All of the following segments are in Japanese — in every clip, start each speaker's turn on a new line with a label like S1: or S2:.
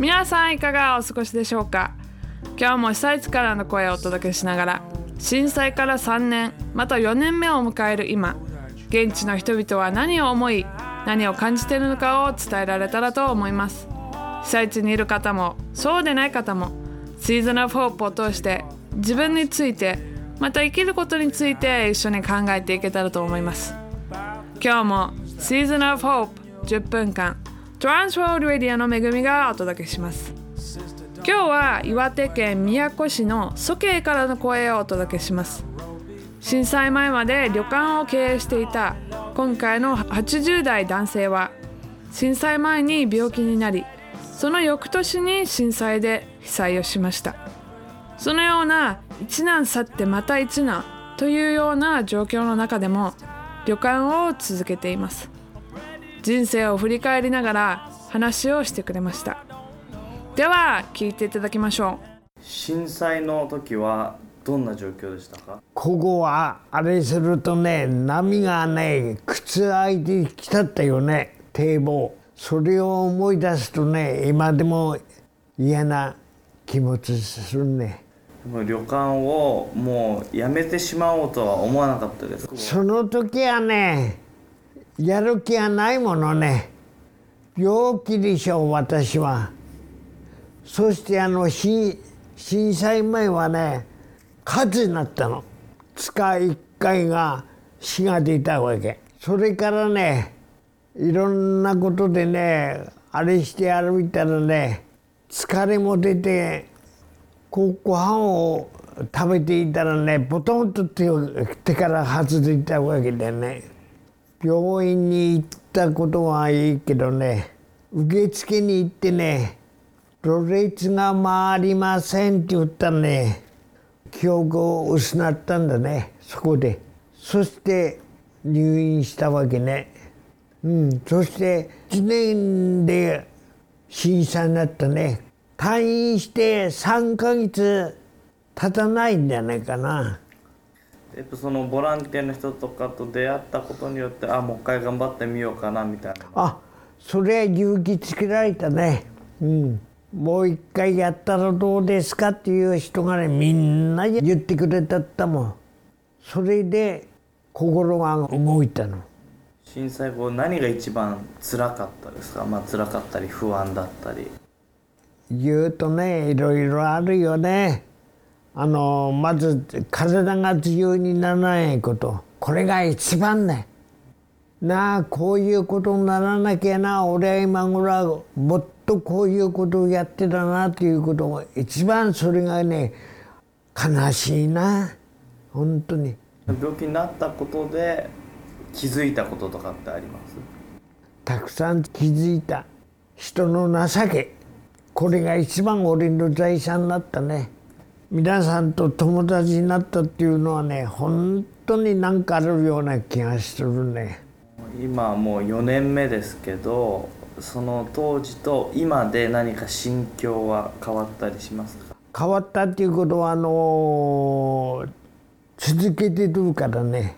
S1: 皆さんいかがお過ごしでしょうか？今日も被災地からの声をお届けしながら震災から3年また4年目を迎える今現地の人々は何を思い何を感じているのかを伝えられたらと思います。被災地にいる方もそうでない方もシーズンオフホープを通して自分についてまた生きることについて一緒に考えていけたらと思います。今日もシーズンオフホープ10分間トランスロードレディアの恵みがお届けします。今日は岩手県宮古市の蘇慶からの声をお届けします。震災前まで旅館を経営していた今回の80代男性は震災前に病気になりその翌年に震災で被災をしました。そのような一難去ってまた一難というような状況の中でも旅館を続けています。人生を振り返りながら話をしてくれました。では聞いていただきましょ
S2: 震災の時はどんな状況でしたか？
S3: ここはあれするとね波がね靴開いてきたったよね堤防。それを思い出すとね今でも嫌な気持ちするね。
S2: もう旅館をもうやめてしまおうとは思わなかったです。か
S3: その時はねやる気がないものね。病気でしょう私は。そしてあの震災前はね火事になったの。塚一回が死が出たわけ。それからねいろんなことでねあれして歩いたらね疲れも出てこうご飯を食べていたらねボトンと手を手から外れたわけでね。病院に行ったことはいいけどね受付に行ってね「ろれつが回りません」って言ったらね記憶を失ったんだねそこで。そして入院したわけね。うんそして1年で震災になったね。退院して3ヶ月経たないんじゃないかな。
S2: やっぱそのボランティアの人とかと出会ったことによってあもう一回頑張ってみようかなみたいな。
S3: あそれ勇気つけられたね。うん。もう一回やったらどうですかっていう人がねみんな言ってくれたったもん。それで心が動いたの。
S2: 震災後何が一番辛かったですか？まあ辛かったり不安だったり。
S3: 言うとねいろいろあるよねあのまず体が自由にならないこと。これが一番ね。なあこういうことにならなきゃな。俺は今頃はもっとこういうことをやってたなっていうことが一番それがね悲しいな。本当に。
S2: 病気になったことで気づいたこととかってあります？
S3: たくさん気づいた。人の情け。これが一番俺の財産になったね皆さんと友達になったっていうのはね本当に何かあるような気がするね。
S2: 今もう4年目ですけどその当時と今で何か心境は変わったりしますか？
S3: 変わったっていうことはあの続けてるからね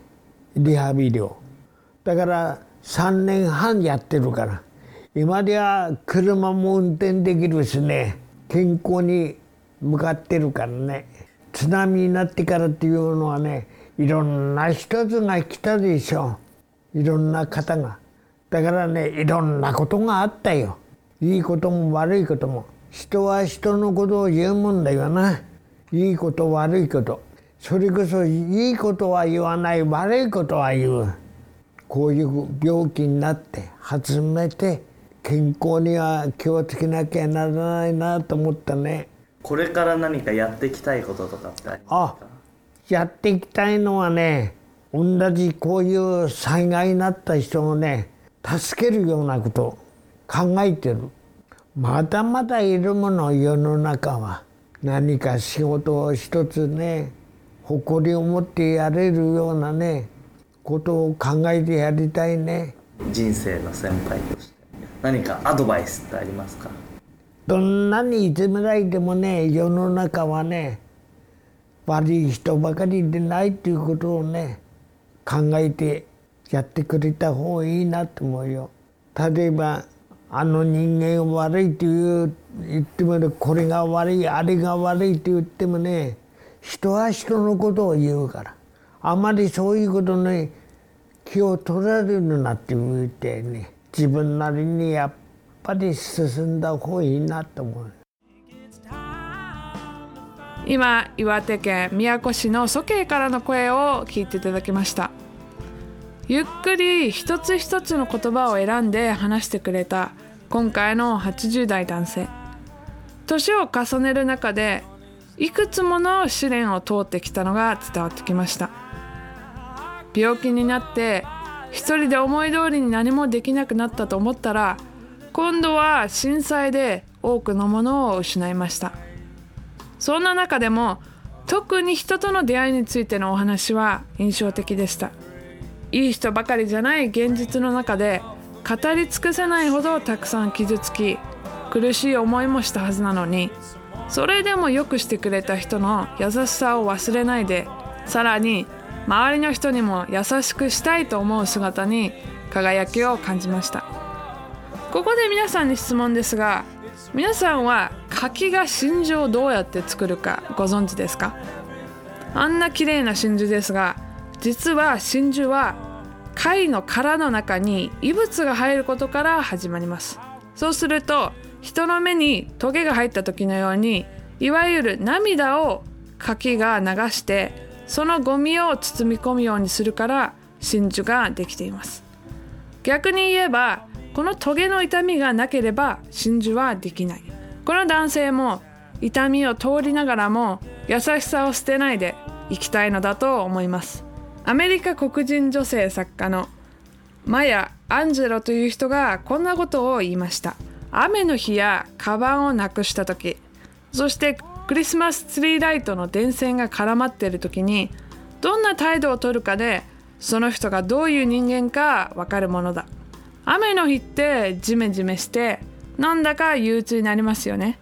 S3: リハビリを。だから3年半やってるから。今では車も運転できるしね健康に向かってるからね。津波になってからっていうのはねいろんな人が来たでしょいろんな方が。だからねいろんなことがあったよ。いいことも悪いことも。人は人のことを言うもんだよな。いいこと悪いこと。それこそいいことは言わない。悪いことは言う。こういう病気になって初めて健康には気をつけなきゃならないなと思ったね。
S2: これから何かやっていきたいこととかってあります
S3: あ
S2: か
S3: やっていきたいのはね同じこういう災害になった人をね助けるようなこと考えてる。まだまだいるもの世の中は何か仕事を一つね誇りを持ってやれるようなねことを考えてやりたいね。
S2: 人生の先輩として。何かアドバイスってありますか？
S3: どんなにいじめられてもね世の中はね悪い人ばかりでないということをね考えてやってくれた方がいいなと思うよ。例えばあの人間悪いという言ってもねこれが悪いあれが悪いと言ってもね人は人のことを言うからあまりそういうことに気を取られるなって言ってね自分なりにやっぱぱり進んだ方がいいなと思う。
S1: 今岩手県宮古市の蘇慶からの声を聞いていただきました。ゆっくり一つ一つの言葉を選んで話してくれた今回の80代男性。年を重ねる中でいくつもの試練を通ってきたのが伝わってきました。病気になって一人で思い通りに何もできなくなったと思ったら今度は震災で多くのものを失いました。そんな中でも特に人との出会いについてのお話は印象的でした。いい人ばかりじゃない現実の中で語り尽くせないほどたくさん傷つき苦しい思いもしたはずなのにそれでもよくしてくれた人の優しさを忘れないでさらに周りの人にも優しくしたいと思う姿に輝きを感じました。ここで皆さんに質問ですが皆さんは柿が真珠をどうやって作るかご存知ですか？あんな綺麗な真珠ですが実は真珠は貝の殻の中に異物が入ることから始まります。そうすると人の目にトゲが入った時のようにいわゆる涙を柿が流してそのゴミを包み込むようにするから真珠ができています。逆に言えばこのトゲの痛みがなければ真珠はできない。この男性も痛みを通りながらも優しさを捨てないで生きたいのだと思います。アメリカ黒人女性作家のマヤ・アンジェロという人がこんなことを言いました。雨の日やカバンをなくした時そしてクリスマスツリーライトの電線が絡まっている時にどんな態度をとるかでその人がどういう人間かわかるものだ。雨の日ってジメジメしてなんだか憂鬱になりますよね。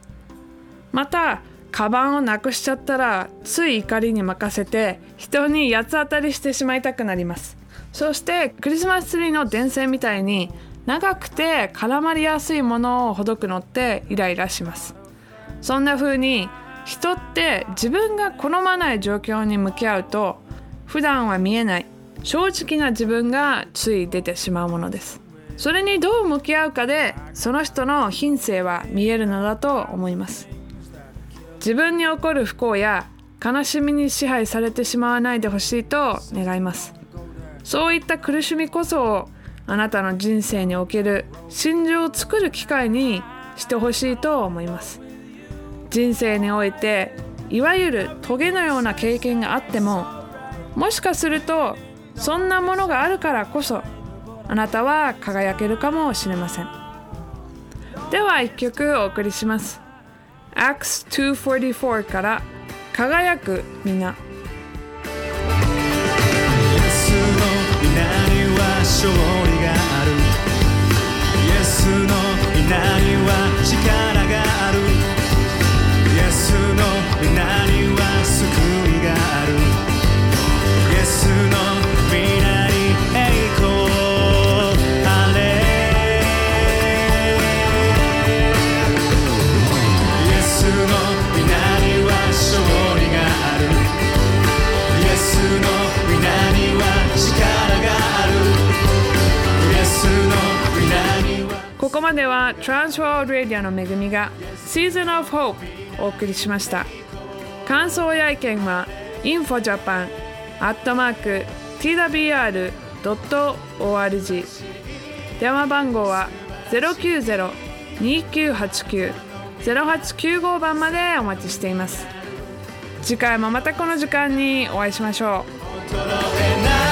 S1: またカバンをなくしちゃったらつい怒りに任せて人に八つ当たりしてしまいたくなります。そしてクリスマスツリーの電線みたいに長くて絡まりやすいものをほどくのってイライラします。そんな風に人って自分が好まない状況に向き合うと普段は見えない正直な自分がつい出てしまうものです。それにどう向き合うかでその人の品性は見えるのだと思います。自分に起こる不幸や悲しみに支配されてしまわないでほしいと願います。そういった苦しみこそあなたの人生における心情を作る機会にしてほしいと思います。人生においていわゆるトゲのような経験があってももしかするとそんなものがあるからこそあなたは輝けるかもしれません。では1曲お送りします。Acts 244から輝く
S4: みんなは
S1: Transworld Radio の恵みが Season of Hope お送りしました。感想や意見は infojapan アットマーク twr.org 電話番号は090-2989-0895番までお待ちしています。次回もまたこの時間にお会いしましょう。